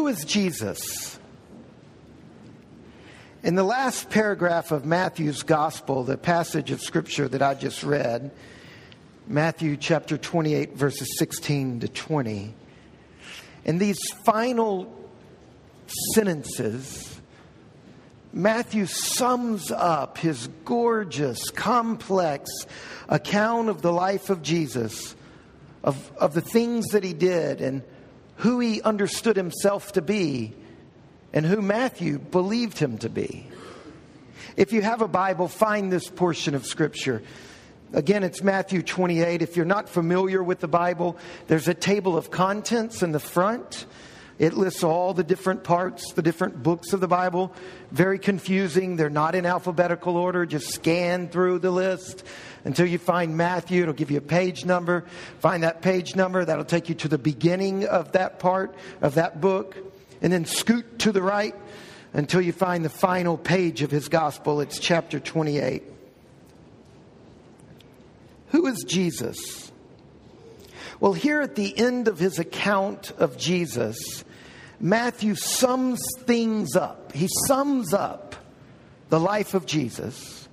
Who is Jesus? In the last paragraph of Matthew's gospel, the passage of scripture that I just read, Matthew chapter 28, verses 16 to 20, in these final sentences, Matthew sums up his gorgeous, complex account of the life of Jesus, of, of the things that he did, and who he understood himself to be, and who Matthew believed him to be. If you have a Bible, find this portion of Scripture. Again, it's Matthew 28. If you're not familiar with the Bible, there's a table of contents in the front. It lists all the different parts, the different books of the Bible. Very confusing. They're not in alphabetical order. Just scan through the list until you find Matthew. It'll give you a page number. Find that page number. That'll take you to the beginning of that part of that book. And then scoot to the right until you find the final page of his gospel. It's chapter 28. Who is Jesus? Well, here at the end of his account of Jesus, Matthew sums things up. He sums up the life of Jesus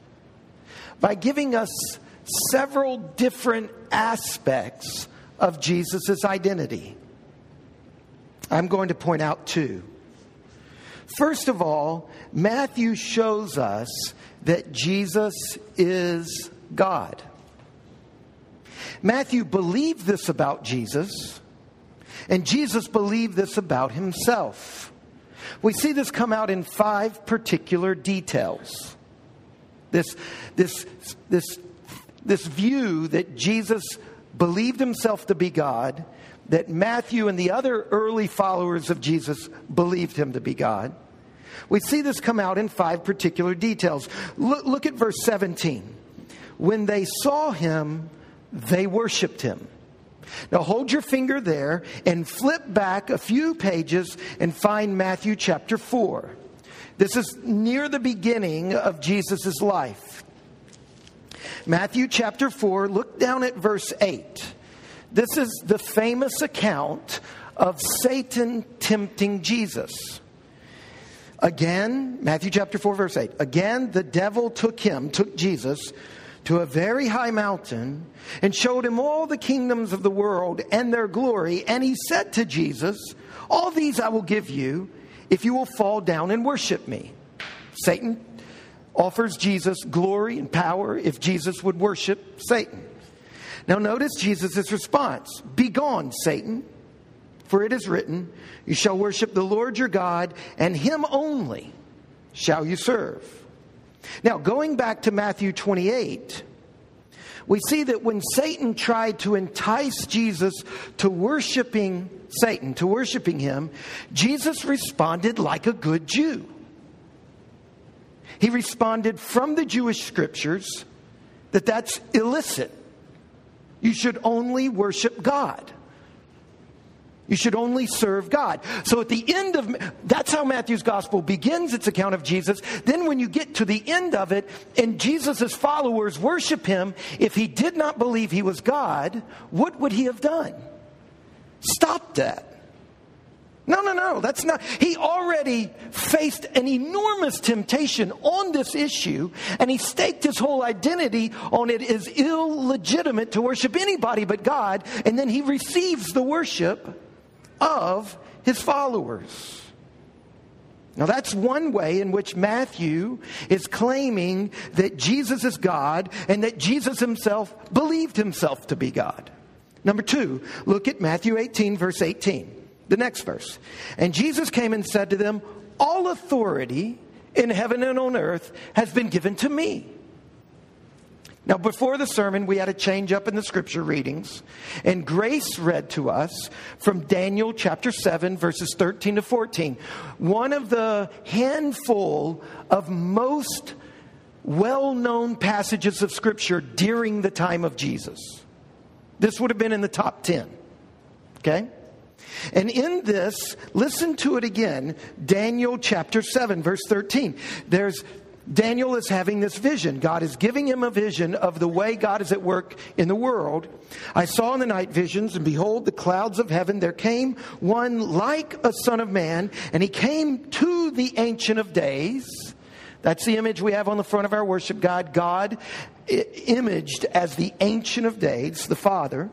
by giving us several different aspects of Jesus' identity. I'm going to point out two. First of all, Matthew shows us that Jesus is God. Matthew believed this about Jesus and Jesus believed this about himself. We see this come out in five particular details. This, this, this, this view that Jesus believed himself to be God, that Matthew and the other early followers of Jesus believed him to be God. We see this come out in five particular details. Look, look at verse 17. When they saw him, they worshiped him. Now hold your finger there and flip back a few pages and find Matthew chapter 4. This is near the beginning of Jesus' life. Matthew chapter 4, look down at verse 8. This is the famous account of Satan tempting Jesus. Again, Matthew chapter 4, verse 8. Again, the devil took him, took Jesus to a very high mountain and showed him all the kingdoms of the world and their glory. And he said to Jesus, All these I will give you if you will fall down and worship me. Satan offers Jesus glory and power if Jesus would worship Satan. Now, notice Jesus' response Begone, Satan, for it is written, You shall worship the Lord your God, and him only shall you serve. Now, going back to Matthew 28, we see that when Satan tried to entice Jesus to worshiping Satan, to worshiping him, Jesus responded like a good Jew. He responded from the Jewish scriptures that that's illicit. You should only worship God. You should only serve God. So at the end of that's how Matthew's gospel begins its account of Jesus. Then when you get to the end of it and Jesus' followers worship him, if he did not believe he was God, what would he have done? Stop that. No, no, no, that's not. He already faced an enormous temptation on this issue, and he staked his whole identity on it as illegitimate to worship anybody but God, and then he receives the worship of his followers. Now, that's one way in which Matthew is claiming that Jesus is God and that Jesus himself believed himself to be God. Number two, look at Matthew 18, verse 18, the next verse. And Jesus came and said to them, All authority in heaven and on earth has been given to me. Now, before the sermon, we had a change up in the scripture readings, and Grace read to us from Daniel chapter 7, verses 13 to 14. One of the handful of most well known passages of scripture during the time of Jesus. This would have been in the top 10. Okay? And in this, listen to it again Daniel chapter 7, verse 13. There's Daniel is having this vision. God is giving him a vision of the way God is at work in the world. I saw in the night visions, and behold, the clouds of heaven. There came one like a son of man, and he came to the Ancient of Days. That's the image we have on the front of our worship guide. God imaged as the Ancient of Days, the Father.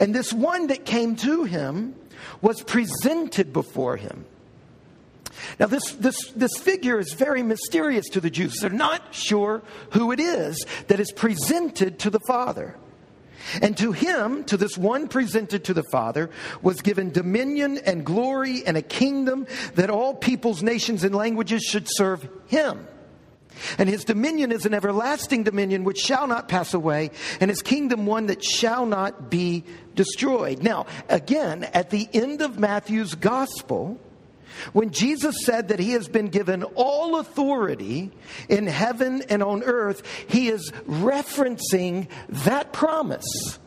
And this one that came to him was presented before him. Now, this, this, this figure is very mysterious to the Jews. They're not sure who it is that is presented to the Father. And to him, to this one presented to the Father, was given dominion and glory and a kingdom that all peoples, nations, and languages should serve him. And his dominion is an everlasting dominion which shall not pass away, and his kingdom one that shall not be destroyed. Now, again, at the end of Matthew's gospel, when Jesus said that he has been given all authority in heaven and on earth, he is referencing that promise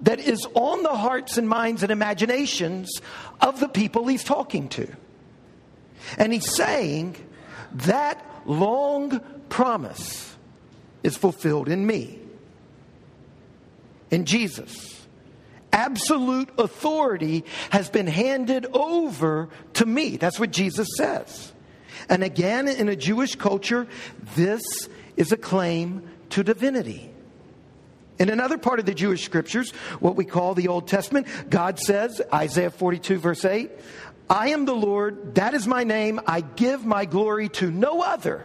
that is on the hearts and minds and imaginations of the people he's talking to. And he's saying that long promise is fulfilled in me, in Jesus absolute authority has been handed over to me. That's what Jesus says. And again, in a Jewish culture, this is a claim to divinity. In another part of the Jewish scriptures, what we call the Old Testament, God says, Isaiah 42, verse 8, I am the Lord, that is my name, I give my glory to no other.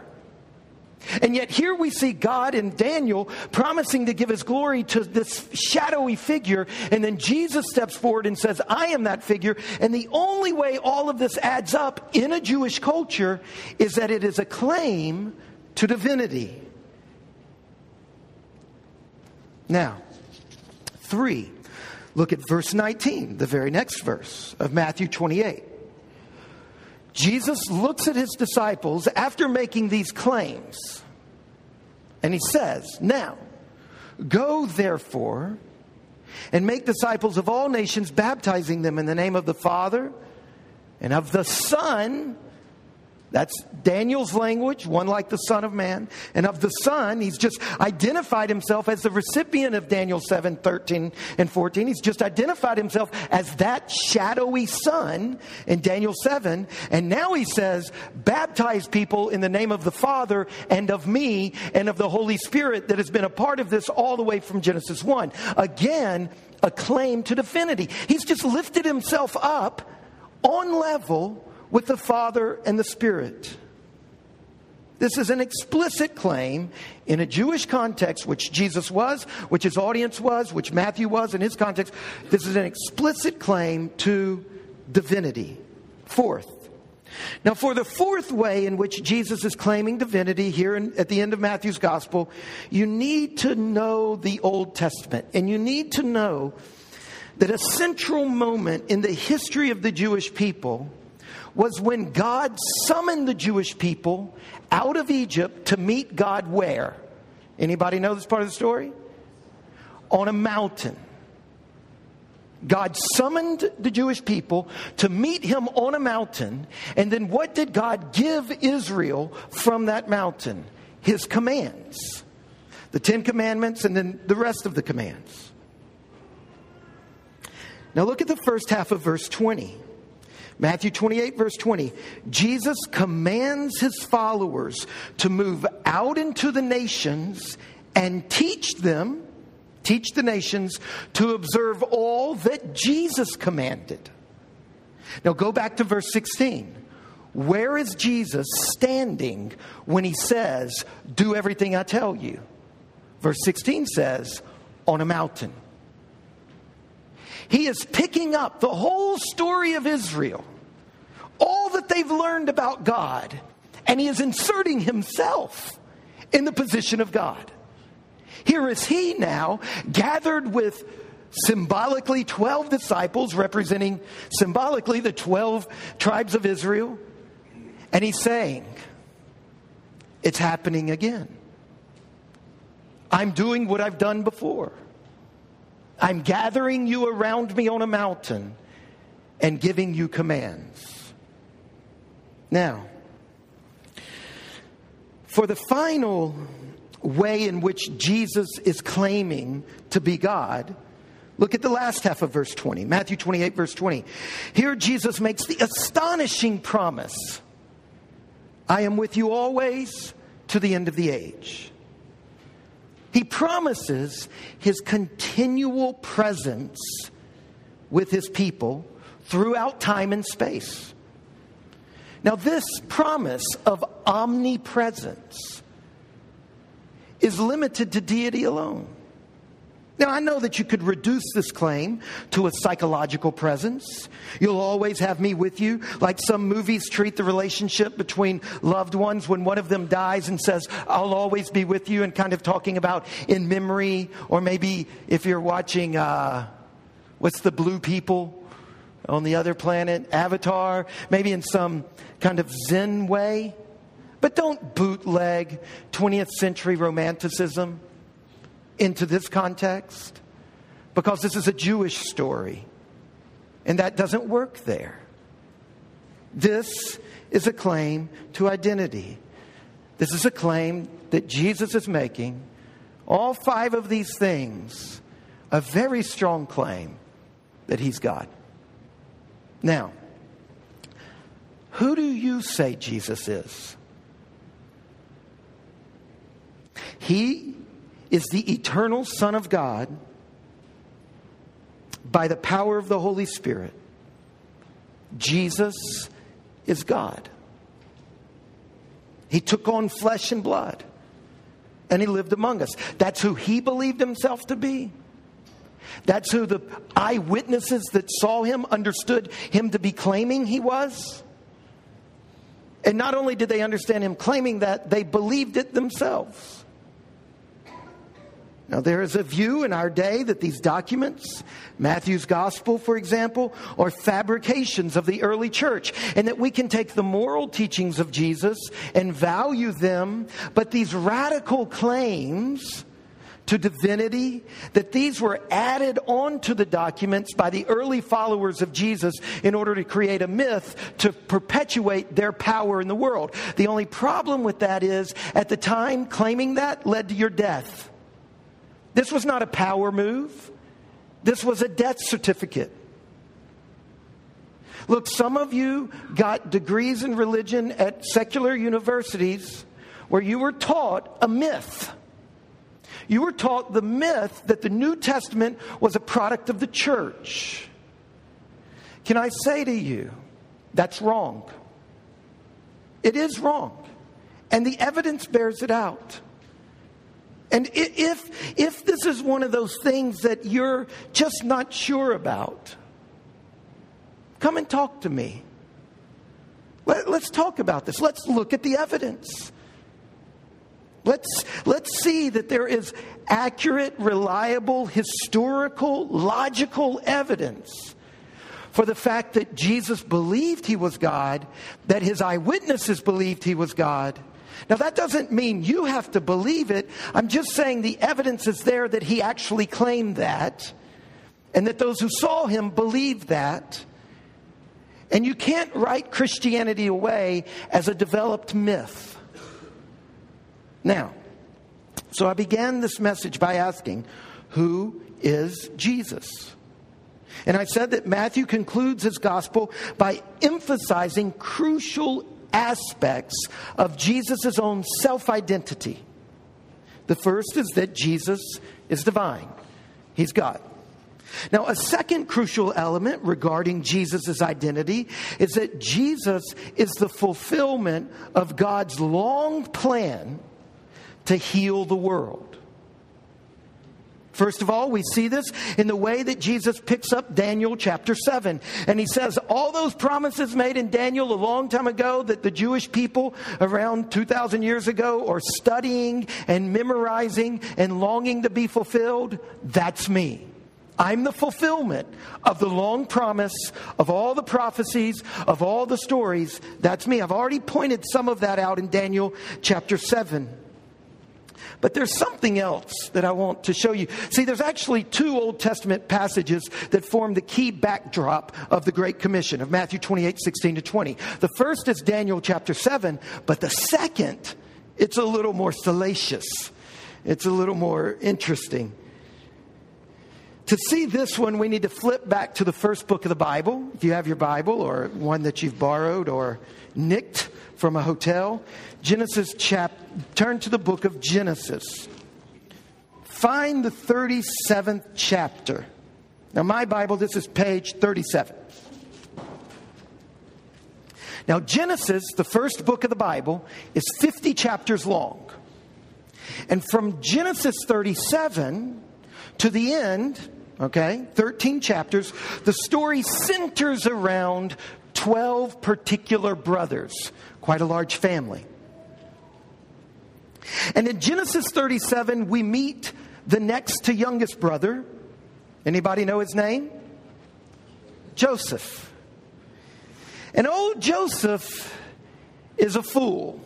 And yet, here we see God in Daniel promising to give his glory to this shadowy figure. And then Jesus steps forward and says, I am that figure. And the only way all of this adds up in a Jewish culture is that it is a claim to divinity. Now, three, look at verse 19, the very next verse of Matthew 28. Jesus looks at his disciples after making these claims, and he says, Now, go therefore and make disciples of all nations, baptizing them in the name of the Father and of the Son that's Daniel's language, one like the Son of Man. And of the Son, he's just identified himself as the recipient of Daniel 7 13 and 14. He's just identified himself as that shadowy Son in Daniel 7. And now he says, baptize people in the name of the Father and of me and of the Holy Spirit that has been a part of this all the way from Genesis 1. Again, a claim to divinity. He's just lifted himself up on level with the Father and the Spirit. This is an explicit claim in a Jewish context, which Jesus was, which his audience was, which Matthew was in his context. This is an explicit claim to divinity. Fourth, now, for the fourth way in which Jesus is claiming divinity here in, at the end of Matthew's gospel, you need to know the Old Testament. And you need to know that a central moment in the history of the Jewish people was when God summoned the Jewish people out of Egypt to meet God where? Anybody know this part of the story? On a mountain. God summoned the Jewish people to meet him on a mountain. And then what did God give Israel from that mountain? His commands. The Ten Commandments and then the rest of the commands. Now look at the first half of verse 20. Matthew 28, verse 20. Jesus commands his followers to move out into the nations and teach them, teach the nations, to observe all that Jesus commanded. Now go back to verse 16. Where is Jesus standing when he says, Do everything I tell you? Verse 16 says, On a mountain. He is picking up the whole story of Israel, all that they've learned about God, and he is inserting himself in the position of God. Here is he now gathered with symbolically 12 disciples representing symbolically the 12 tribes of Israel. And he's saying, It's happening again. I'm doing what I've done before. I'm gathering you around me on a mountain and giving you commands. Now, For the final way in which Jesus is claiming to be God, look at the last half of verse 20, Matthew 28, verse 20. Here Jesus makes the astonishing promise I am with you always to the end of the age. He promises his continual presence with his people throughout time and space. Now, this promise of omnipresence is limited to deity alone. Now, I know that you could reduce this claim to a psychological presence. You'll always have me with you, like some movies treat the relationship between loved ones when one of them dies and says, I'll always be with you, and kind of talking about in memory, or maybe if you're watching, uh, what's the blue people on the other planet, Avatar, maybe in some kind of Zen way. But don't bootleg 20th century romanticism into this context because this is a Jewish story and that doesn't work there. This is a claim to identity. This is a claim that Jesus is making. All five of these things, a very strong claim that he's God. Now, who do you say Jesus is? He is the eternal Son of God by the power of the Holy Spirit. Jesus is God. He took on flesh and blood and he lived among us. That's who he believed himself to be. That's who the eyewitnesses that saw him understood him to be claiming he was. And not only did they understand him claiming that, they believed it themselves. Now, there is a view in our day that these documents, Matthew's gospel, for example, are fabrications of the early church, and that we can take the moral teachings of Jesus and value them, but these radical claims to divinity, that these were added onto the documents by the early followers of Jesus in order to create a myth to perpetuate their power in the world. The only problem with that is, at the time, claiming that led to your death. This was not a power move, this was a death certificate. Look, some of you got degrees in religion at secular universities where you were taught a myth. You were taught the myth that the New Testament was a product of the church. Can I say to you, that's wrong. It is wrong. And the evidence bears it out. And if, if this is one of those things that you're just not sure about, come and talk to me. Let, us talk about this. Let's look at the evidence. Let's, let's see that there is accurate, reliable, historical, logical evidence for the fact that Jesus believed he was God, that his eyewitnesses believed he was God, now, that doesn't mean you have to believe it. I'm just saying the evidence is there that he actually claimed that, and that those who saw him believed that. And you can't write Christianity away as a developed myth. Now, so I began this message by asking, Who is Jesus? And I said that Matthew concludes his gospel by emphasizing crucial aspects of Jesus' own self identity. The first is that Jesus is divine, He's God. Now, a second crucial element regarding Jesus' identity is that Jesus is the fulfillment of God's long plan to heal the world. First of all, we see this in the way that Jesus picks up Daniel chapter 7. And he says, All those promises made in Daniel a long time ago that the Jewish people around 2,000 years ago are studying and memorizing and longing to be fulfilled, that's me. I'm the fulfillment of the long promise of all the prophecies, of all the stories. That's me. I've already pointed some of that out in Daniel chapter 7. But there's something else that I want to show you. See, there's actually two Old Testament passages that form the key backdrop of the Great Commission of Matthew 28, 16 to 20. The first is Daniel chapter 7, but the second it's a little more salacious, it's a little more interesting. To see this one, we need to flip back to the first book of the Bible, if you have your Bible or one that you've borrowed or nicked from a hotel. Genesis chap turn to the book of Genesis. Find the 37th chapter. Now, my Bible, this is page 37. Now, Genesis, the first book of the Bible, is 50 chapters long. And from Genesis 37 to the end, okay, 13 chapters, the story centers around 12 particular brothers, quite a large family. And in Genesis 37, we meet the next to youngest brother. Anybody know his name? Joseph. And old Joseph is a fool.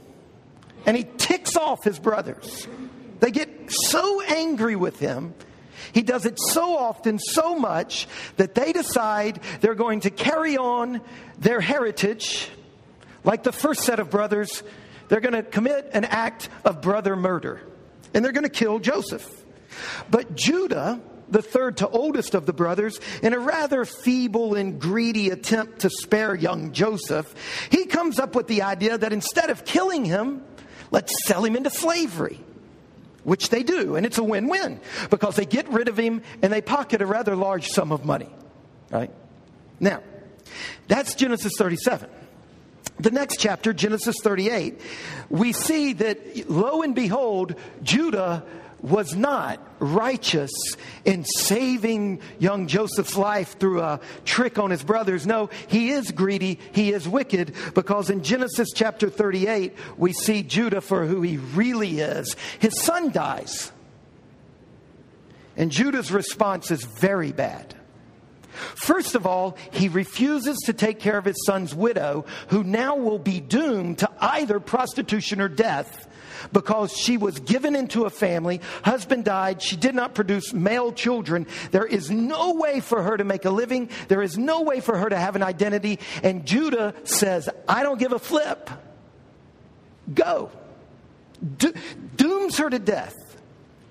And he ticks off his brothers. They get so angry with him. He does it so often, so much, that they decide they're going to carry on their heritage like the first set of brothers. They're going to commit an act of brother murder. And they're going to kill Joseph. But Judah the third to oldest of the brothers, in a rather feeble and greedy attempt to spare young Joseph, he comes up with the idea that instead of killing him, let's sell him into slavery. Which they do, and it's a win win because they get rid of him and they pocket a rather large sum of money. Right? Now, that's Genesis 37. The next chapter, Genesis 38, we see that lo and behold, Judah was not righteous in saving young Joseph's life through a trick on his brothers. No, he is greedy, he is wicked, because in Genesis chapter 38, we see Judah for who he really is. His son dies. And Judah's response is very bad. First of all, he refuses to take care of his son's widow, who now will be doomed to either prostitution or death because she was given into a family, husband died, she did not produce male children. There is no way for her to make a living, there is no way for her to have an identity. And Judah says, I don't give a flip. Go. Do- dooms her to death.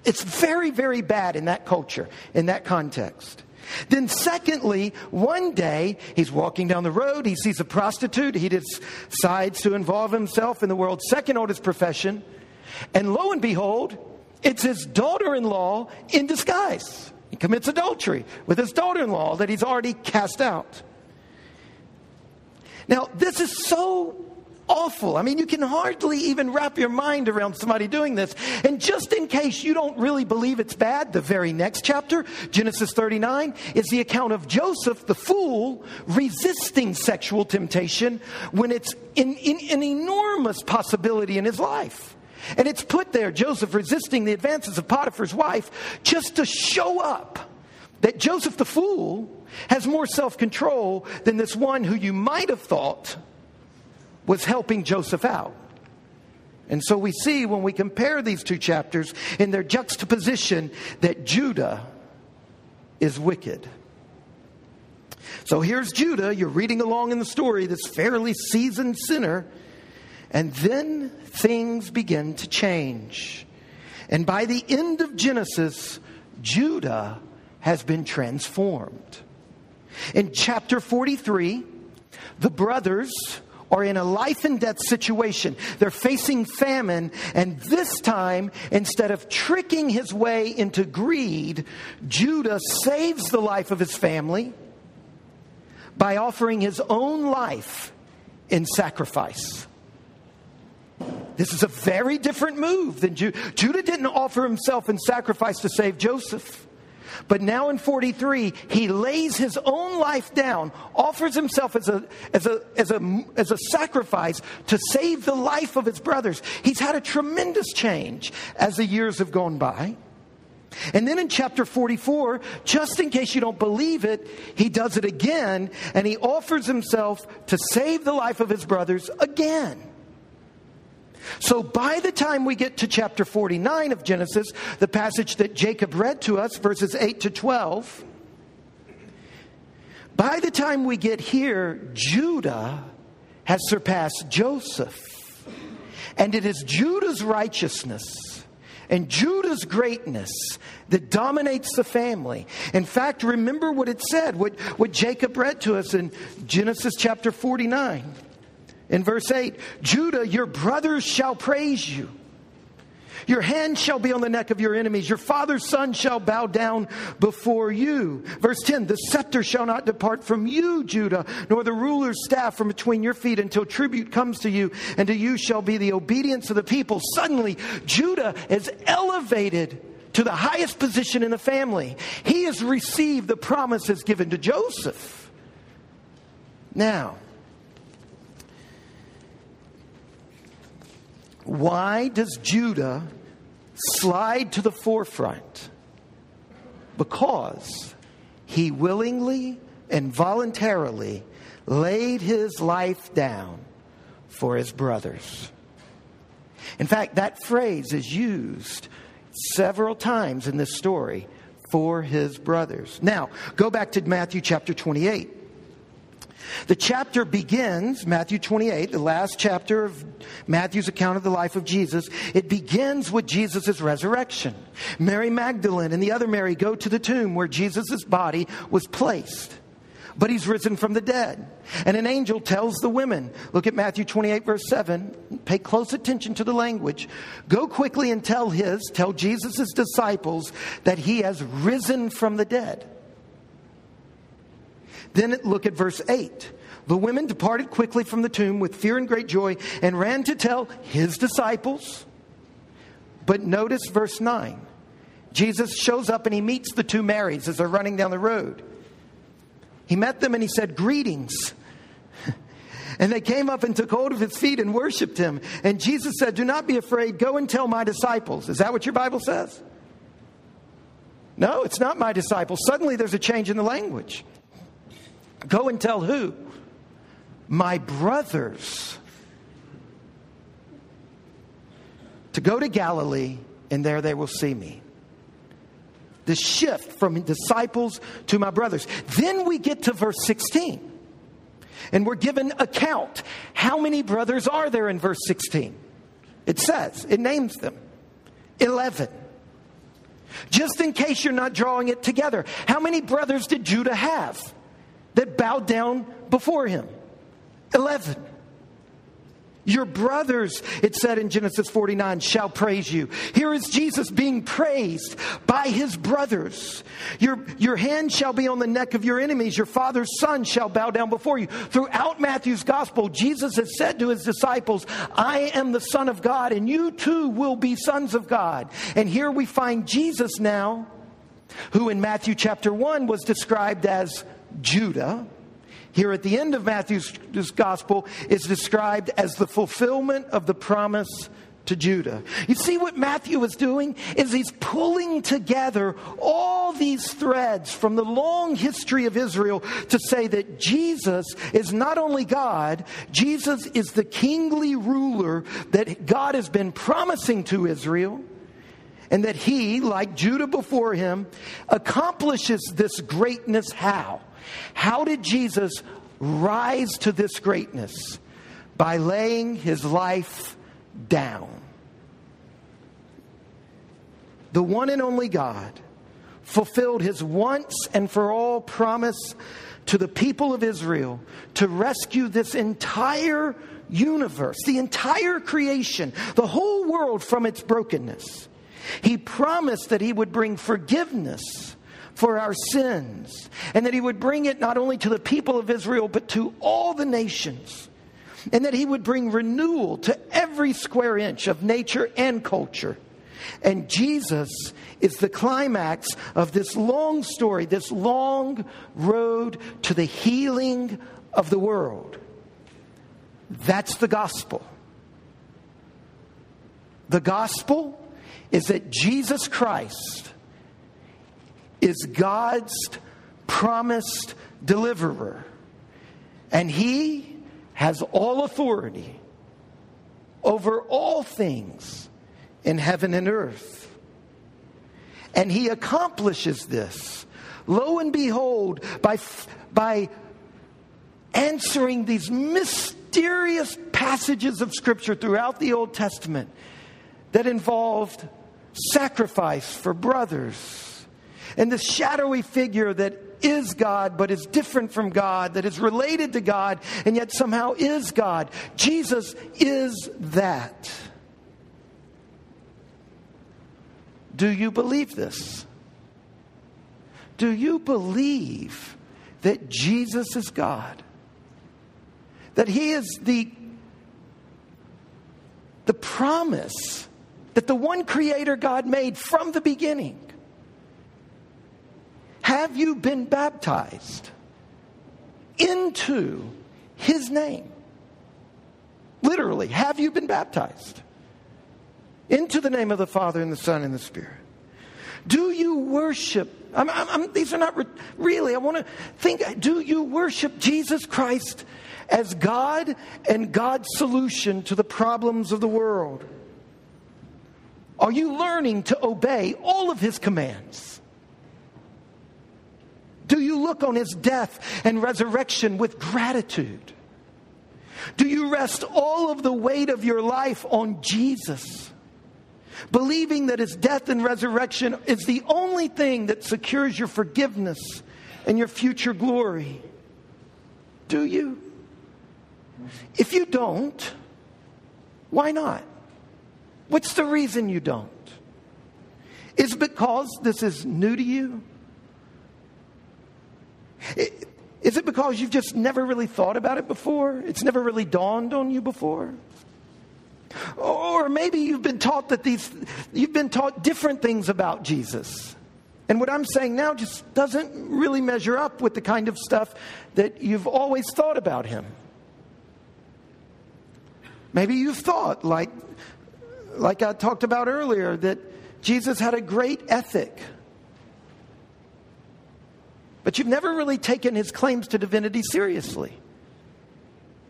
It's very, very bad in that culture, in that context. Then, secondly, one day he's walking down the road, he sees a prostitute, he decides to involve himself in the world's second oldest profession, and lo and behold, it's his daughter in law in disguise. He commits adultery with his daughter in law that he's already cast out. Now, this is so awful. I mean, you can hardly even wrap your mind around somebody doing this. And just in case you don't really believe it's bad, the very next chapter, Genesis 39, is the account of Joseph, the fool, resisting sexual temptation when it's in, in, an enormous possibility in his life. And it's put there, Joseph resisting the advances of Potiphar's wife, just to show up that Joseph the fool has more self control than this one who you might have thought was helping Joseph out. And so we see when we compare these two chapters in their juxtaposition that Judah is wicked. So here's Judah. You're reading along in the story, this fairly seasoned sinner. And then things begin to change. And by the end of Genesis, Judah has been transformed. In chapter 43, the brothers are in a life and death situation. They're facing famine, and this time, instead of tricking his way into greed, Judah saves the life of his family by offering his own life in sacrifice. This is a very different move than Judah. Judah didn't offer himself in sacrifice to save Joseph. But now in 43, he lays his own life down, offers himself as a, as, a, as, a, as a sacrifice to save the life of his brothers. He's had a tremendous change as the years have gone by. And then in chapter 44, just in case you don't believe it, he does it again and he offers himself to save the life of his brothers again. So by the time we get to chapter 49 of Genesis, the passage that Jacob read to us, verses 8 to 12, by the time we get here, Judah has surpassed Joseph. And it is Judah's righteousness and Judah's greatness that dominates the family. In fact, remember what it said, what, what Jacob read to us in Genesis chapter 49. In verse 8, Judah, your brothers shall praise you. Your hand shall be on the neck of your enemies. Your father's son shall bow down before you. Verse 10 The scepter shall not depart from you, Judah, nor the ruler's staff from between your feet until tribute comes to you, and to you shall be the obedience of the people. Suddenly, Judah is elevated to the highest position in the family. He has received the promises given to Joseph. Now, why does Judah slide to the forefront because he willingly and voluntarily laid his life down for his brothers. In fact, that phrase is used several times in this story for his brothers. Now, go back to Matthew chapter 28. The chapter begins, Matthew 28, the last chapter of Matthew's account of the life of Jesus. It begins with Jesus' resurrection. Mary Magdalene and the other Mary go to the tomb where Jesus' body was placed. But he's risen from the dead. And an angel tells the women, look at Matthew 28, verse 7, pay close attention to the language. Go quickly and tell his, tell Jesus' disciples that he has risen from the dead. Then look at verse 8. The women departed quickly from the tomb with fear and great joy and ran to tell his disciples. But notice verse 9. Jesus shows up and he meets the two Marys as they're running down the road. He met them and he said, Greetings. And they came up and took hold of his feet and worshiped him. And Jesus said, Do not be afraid. Go and tell my disciples. Is that what your Bible says? No, it's not my disciples. Suddenly there's a change in the language. Go and tell who? My brothers. To go to Galilee, and there they will see me. The shift from disciples to my brothers. Then we get to verse 16. And we're given account. How many brothers are there in verse 16? It says, it names them 11. Just in case you're not drawing it together, how many brothers did Judah have? That bowed down before him. 11. Your brothers, it said in Genesis 49, shall praise you. Here is Jesus being praised by his brothers. Your, your hand shall be on the neck of your enemies. Your father's son shall bow down before you. Throughout Matthew's gospel, Jesus has said to his disciples, I am the Son of God, and you too will be sons of God. And here we find Jesus now, who in Matthew chapter 1 was described as Judah, here at the end of Matthew's gospel, is described as the fulfillment of the promise to Judah. You see what Matthew is doing is he's pulling together all these threads from the long history of Israel to say that Jesus is not only God, Jesus is the kingly ruler that God has been promising to Israel and that he, like Judah before him, accomplishes this greatness how? How did Jesus rise to this greatness? By laying his life down. The one and only God fulfilled his once and for all promise to the people of Israel to rescue this entire universe, the entire creation, the whole world from its brokenness. He promised that he would bring forgiveness for our sins, and that he would bring it not only to the people of Israel, but to all the nations, and that he would bring renewal to every square inch of nature and culture. And Jesus is the climax of this long story, this long road to the healing of the world. That's the gospel. The gospel is that Jesus Christ is God's promised deliverer. And he has all authority over all things in heaven and earth. And he accomplishes this, lo and behold, by, by answering these mysterious passages of Scripture throughout the Old Testament that involved sacrifice for brothers. And this shadowy figure that is God but is different from God, that is related to God and yet somehow is God. Jesus is that. Do you believe this? Do you believe that Jesus is God? That He is the, the promise that the one Creator God made from the beginning? Have you been baptized into His name? Literally, have you been baptized? into the name of the Father and the Son and the Spirit? Do you worship? I'm, I'm, these are not re- really, I want to think, do you worship Jesus Christ as God and God's solution to the problems of the world? Are you learning to obey all of his commands? Do you look on his death and resurrection with gratitude? Do you rest all of the weight of your life on Jesus? believing that his death and resurrection is the only thing that secures your forgiveness and your future glory. Do you? If you don't, why not? What's the reason you don't? Is it because this is new to you? Is it because you've just never really thought about it before? It's never really dawned on you before? Or maybe you've been taught that these, you've been taught different things about Jesus. And what I'm saying now just doesn't really measure up with the kind of stuff that you've always thought about him. Maybe you've thought, like, like I talked about earlier, that Jesus had a great ethic. But you've never really taken his claims to divinity seriously.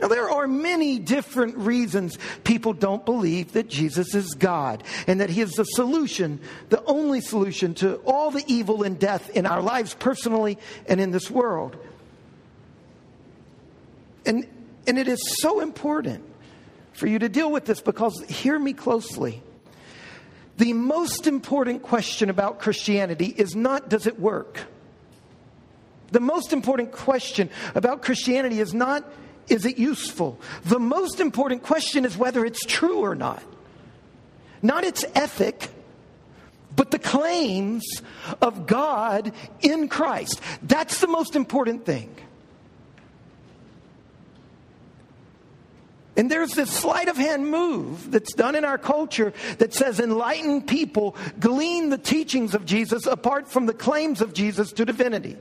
Now, there are many different reasons people don't believe that Jesus is God and that He is the solution, the only solution to all the evil and death in our lives personally and in this world. And, and it is so important for you to deal with this because, hear me closely. The most important question about Christianity is not does it work? The most important question about Christianity is not is it useful? The most important question is whether it's true or not. Not its ethic, but the claims of God in Christ. That's the most important thing. And there's this sleight of hand move that's done in our culture that says enlightened people glean the teachings of Jesus apart from the claims of Jesus to divinity.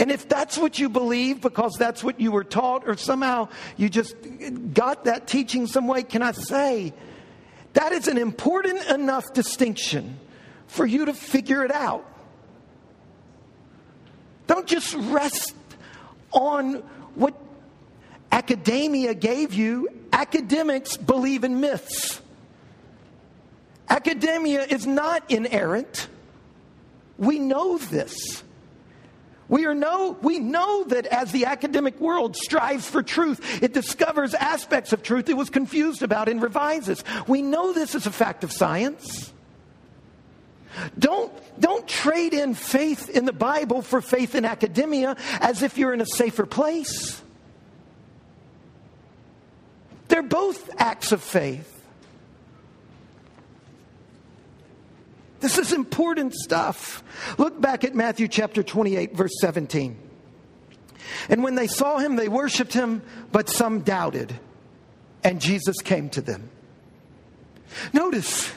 And if that's what you believe because that's what you were taught, or somehow you just got that teaching some way, can I say that is an important enough distinction for you to figure it out? Don't just rest on what academia gave you. Academics believe in myths. Academia is not inerrant. We know this. We, are know, we know that as the academic world strives for truth, it discovers aspects of truth it was confused about and revises. We know this is a fact of science. Don't, don't trade in faith in the Bible for faith in academia as if you're in a safer place. They're both acts of faith. This is important stuff. Look back at Matthew chapter 28, verse 17. And when they saw him, they worshiped him, but some doubted. And Jesus came to them. Notice,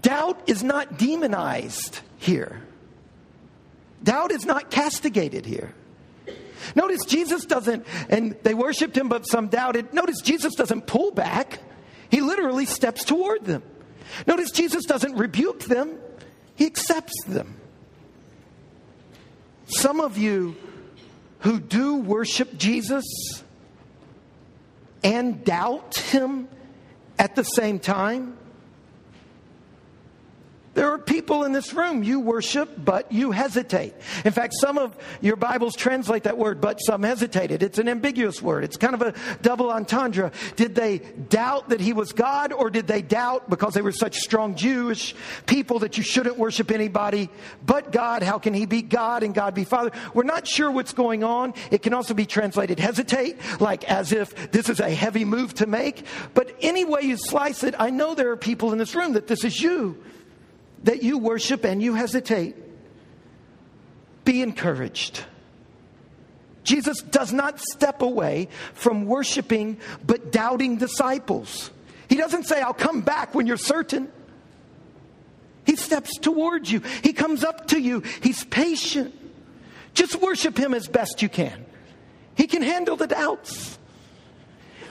doubt is not demonized here, doubt is not castigated here. Notice Jesus doesn't, and they worshiped him, but some doubted. Notice Jesus doesn't pull back, he literally steps toward them. Notice Jesus doesn't rebuke them, he accepts them. Some of you who do worship Jesus and doubt him at the same time, There are people in this room, you worship, but you hesitate. In fact, some of your Bibles translate that word, but some hesitated. It's an ambiguous word. It's kind of a double entendre. Did they doubt that he was God, or did they doubt because they were such strong Jewish people that you shouldn't worship anybody but God? How can he be God and God be Father? We're not sure what's going on. It can also be translated hesitate, like as if this is a heavy move to make. But any way you slice it, I know there are people in this room that this is you that you worship and you hesitate, be encouraged. Jesus does not step away from worshiping but doubting disciples. He doesn't say, I'll come back when you're certain. He steps towards you, He comes up to you, He's patient. Just worship Him as best you can. He can handle the doubts.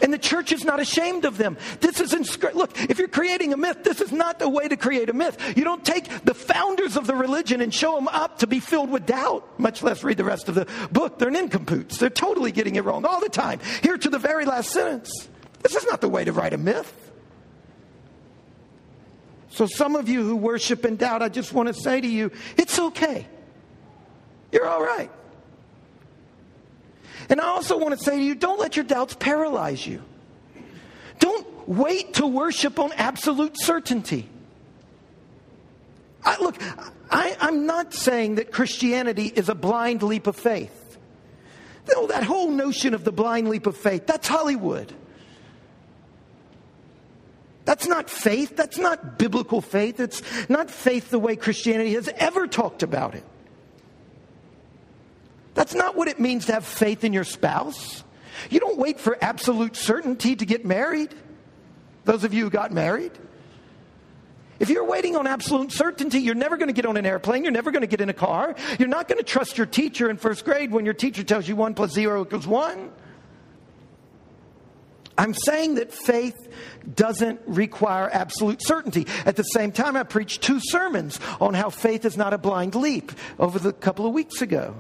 And the church is not ashamed of them. This is inscri- look, if you're creating a myth, this is not the way to create a myth. You don't take the founders of the religion and show them up to be filled with doubt, much less read the rest of the book. They're nincompoops. They're totally getting it wrong all the time. Here to the very last sentence. This is not the way to write a myth. So, some of you who worship in doubt, I just want to say to you, it's okay. You're all right. And I also want to say to you don't let your doubts paralyze you. Don't wait to worship on absolute certainty. I, look, I, am not saying that Christianity is a blind leap of faith. No, that whole notion of the blind leap of faith, that's Hollywood. That's not faith. That's not biblical faith. It's not faith the way Christianity has ever talked about it. That's not what it means to have faith in your spouse. You don't wait for absolute certainty to get married. Those of you who got married. If you're waiting on absolute certainty, you're never going to get on an airplane. You're never going to get in a car. You're not going to trust your teacher in first grade when your teacher tells you one plus zero equals one. I'm saying that faith doesn't require absolute certainty. At the same time, I preached two sermons on how faith is not a blind leap over the couple of weeks ago.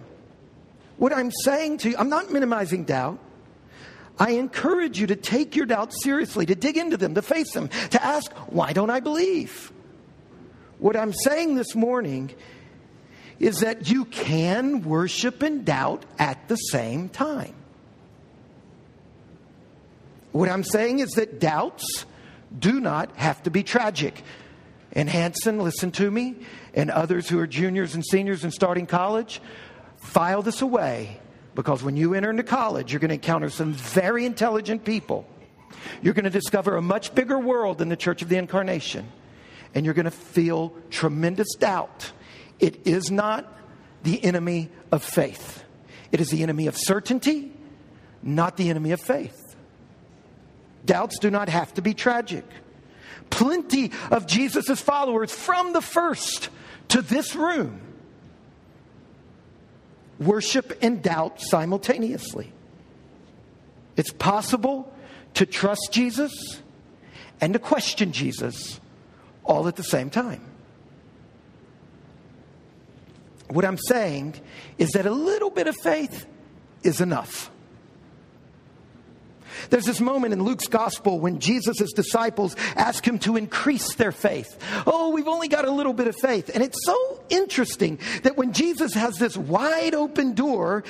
What I'm saying to you, I'm not minimizing doubt. I encourage you to take your doubts seriously, to dig into them, to face them, to ask, why don't I believe? What I'm saying this morning is that you can worship and doubt at the same time. What I'm saying is that doubts do not have to be tragic. And Hanson, listen to me, and others who are juniors and seniors and starting college, File this away because when you enter into college, you're going to encounter some very intelligent people. You're going to discover a much bigger world than the Church of the Incarnation. And you're going to feel tremendous doubt. It is not the enemy of faith, it is the enemy of certainty, not the enemy of faith. Doubts do not have to be tragic. Plenty of Jesus' followers from the first to this room worship and doubt simultaneously. It's possible to trust Jesus and to question Jesus all at the same time. What I'm saying is that a little bit of faith is enough. There's this moment in Luke's gospel when Jesus' disciples ask him to increase their faith. Oh, we've only got a little bit of faith. And it's so interesting that when Jesus has this wide open door,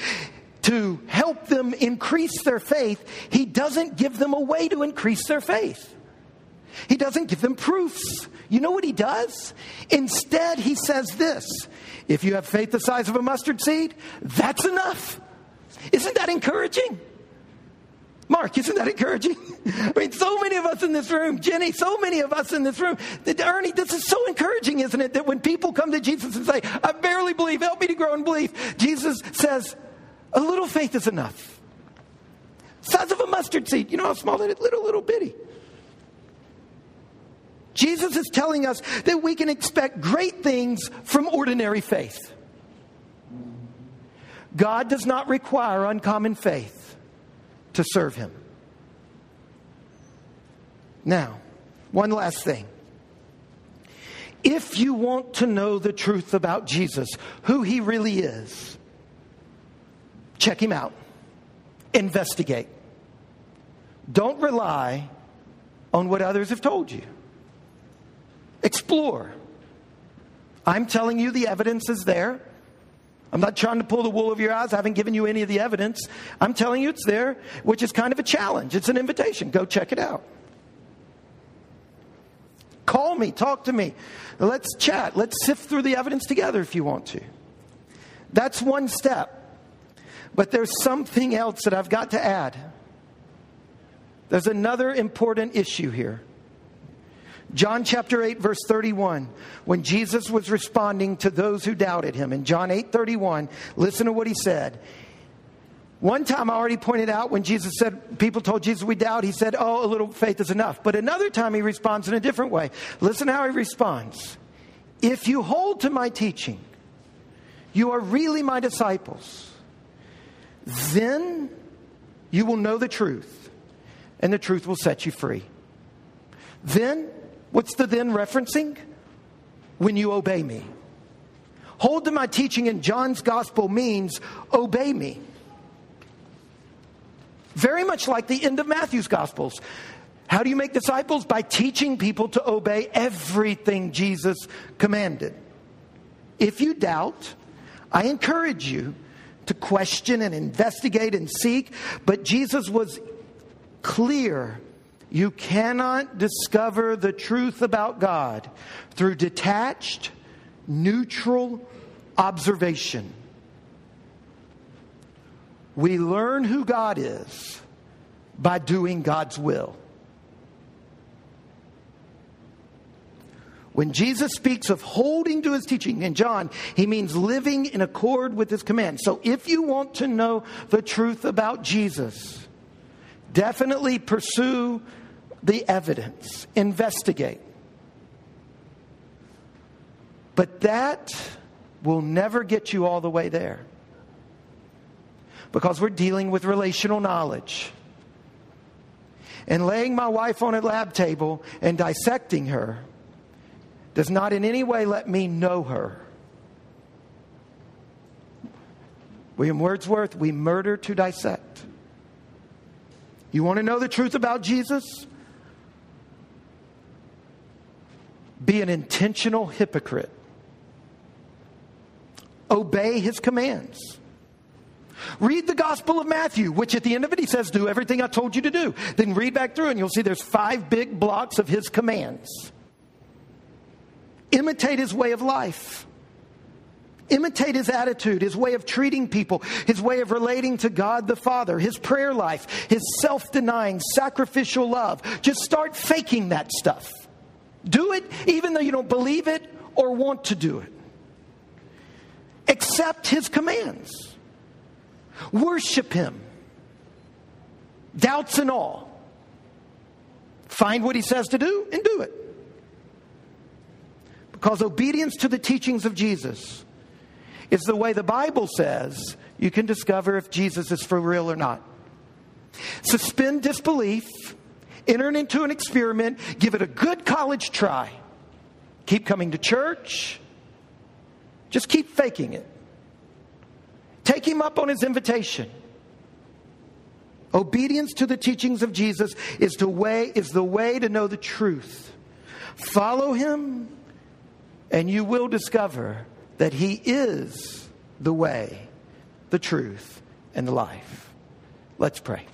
to help them increase their faith, he doesn't give them a way to increase their faith. He doesn't give them proofs. You know what he does? Instead, he says this if you have faith the size of a mustard seed, that's enough. Isn't that encouraging? Mark, isn't that encouraging? I mean, so many of us in this room, Jenny, so many of us in this room, Ernie, this is so encouraging, isn't it? That when people come to Jesus and say, I barely believe, help me to grow in belief, Jesus says, a little faith is enough. Size of a mustard seed. You know how small that is? Little, little bitty. Jesus is telling us that we can expect great things from ordinary faith. God does not require uncommon faith to serve him. Now, one last thing. If you want to know the truth about Jesus, who he really is, check him out, investigate. Don't rely on what others have told you. Explore. I'm telling you the evidence is there. I'm not trying to pull the wool over your eyes. I haven't given you any of the evidence. I'm telling you it's there, which is kind of a challenge. It's an invitation. Go check it out. Call me, talk to me. Let's chat. Let's sift through the evidence together if you want to. That's one step. But there's something else that I've got to add. There's another important issue here. John chapter 8 verse 31 when Jesus was responding to those who doubted him. In John 8:31 listen to what he said. One time I already pointed out when Jesus said people told Jesus we doubt he said oh a little faith is enough. But another time he responds in a different way. Listen how he responds. If you hold to my teaching you are really my disciples then you will know the truth and the truth will set you free. Then What's the then referencing? When you obey me. Hold to my teaching in John's gospel means obey me. Very much like the end of Matthew's gospels. How do you make disciples? By teaching people to obey everything Jesus commanded. If you doubt, I encourage you to question and investigate and seek, but Jesus was clear you cannot discover the truth about God through detached, neutral observation. We learn who God is by doing God's will. When Jesus speaks of holding to his teaching in John, he means living in accord with his command. So if you want to know the truth about Jesus, definitely pursue the evidence, investigate. But that will never get you all the way there because we're dealing with relational knowledge. And laying my wife on a lab table and dissecting her does not in any way let me know her. William Wordsworth, we murder to dissect. You want to know the truth about Jesus? Be an intentional hypocrite. Obey his commands. Read the Gospel of Matthew, which at the end of it he says, Do everything I told you to do. Then read back through and you'll see there's five big blocks of his commands. Imitate his way of life. Imitate his attitude, his way of treating people, his way of relating to God the Father, his prayer life, his self denying, sacrificial love. Just start faking that stuff. Do it even though you don't believe it or want to do it. Accept his commands. Worship him. Doubts and all. Find what he says to do and do it. Because obedience to the teachings of Jesus is the way the Bible says you can discover if Jesus is for real or not. Suspend disbelief enter into an experiment, give it a good college try. Keep coming to church. Just keep faking it. Take him up on his invitation. Obedience to the teachings of Jesus is the way, is the way to know the truth. Follow him, and you will discover that he is the way, the truth, and the life. Let's pray.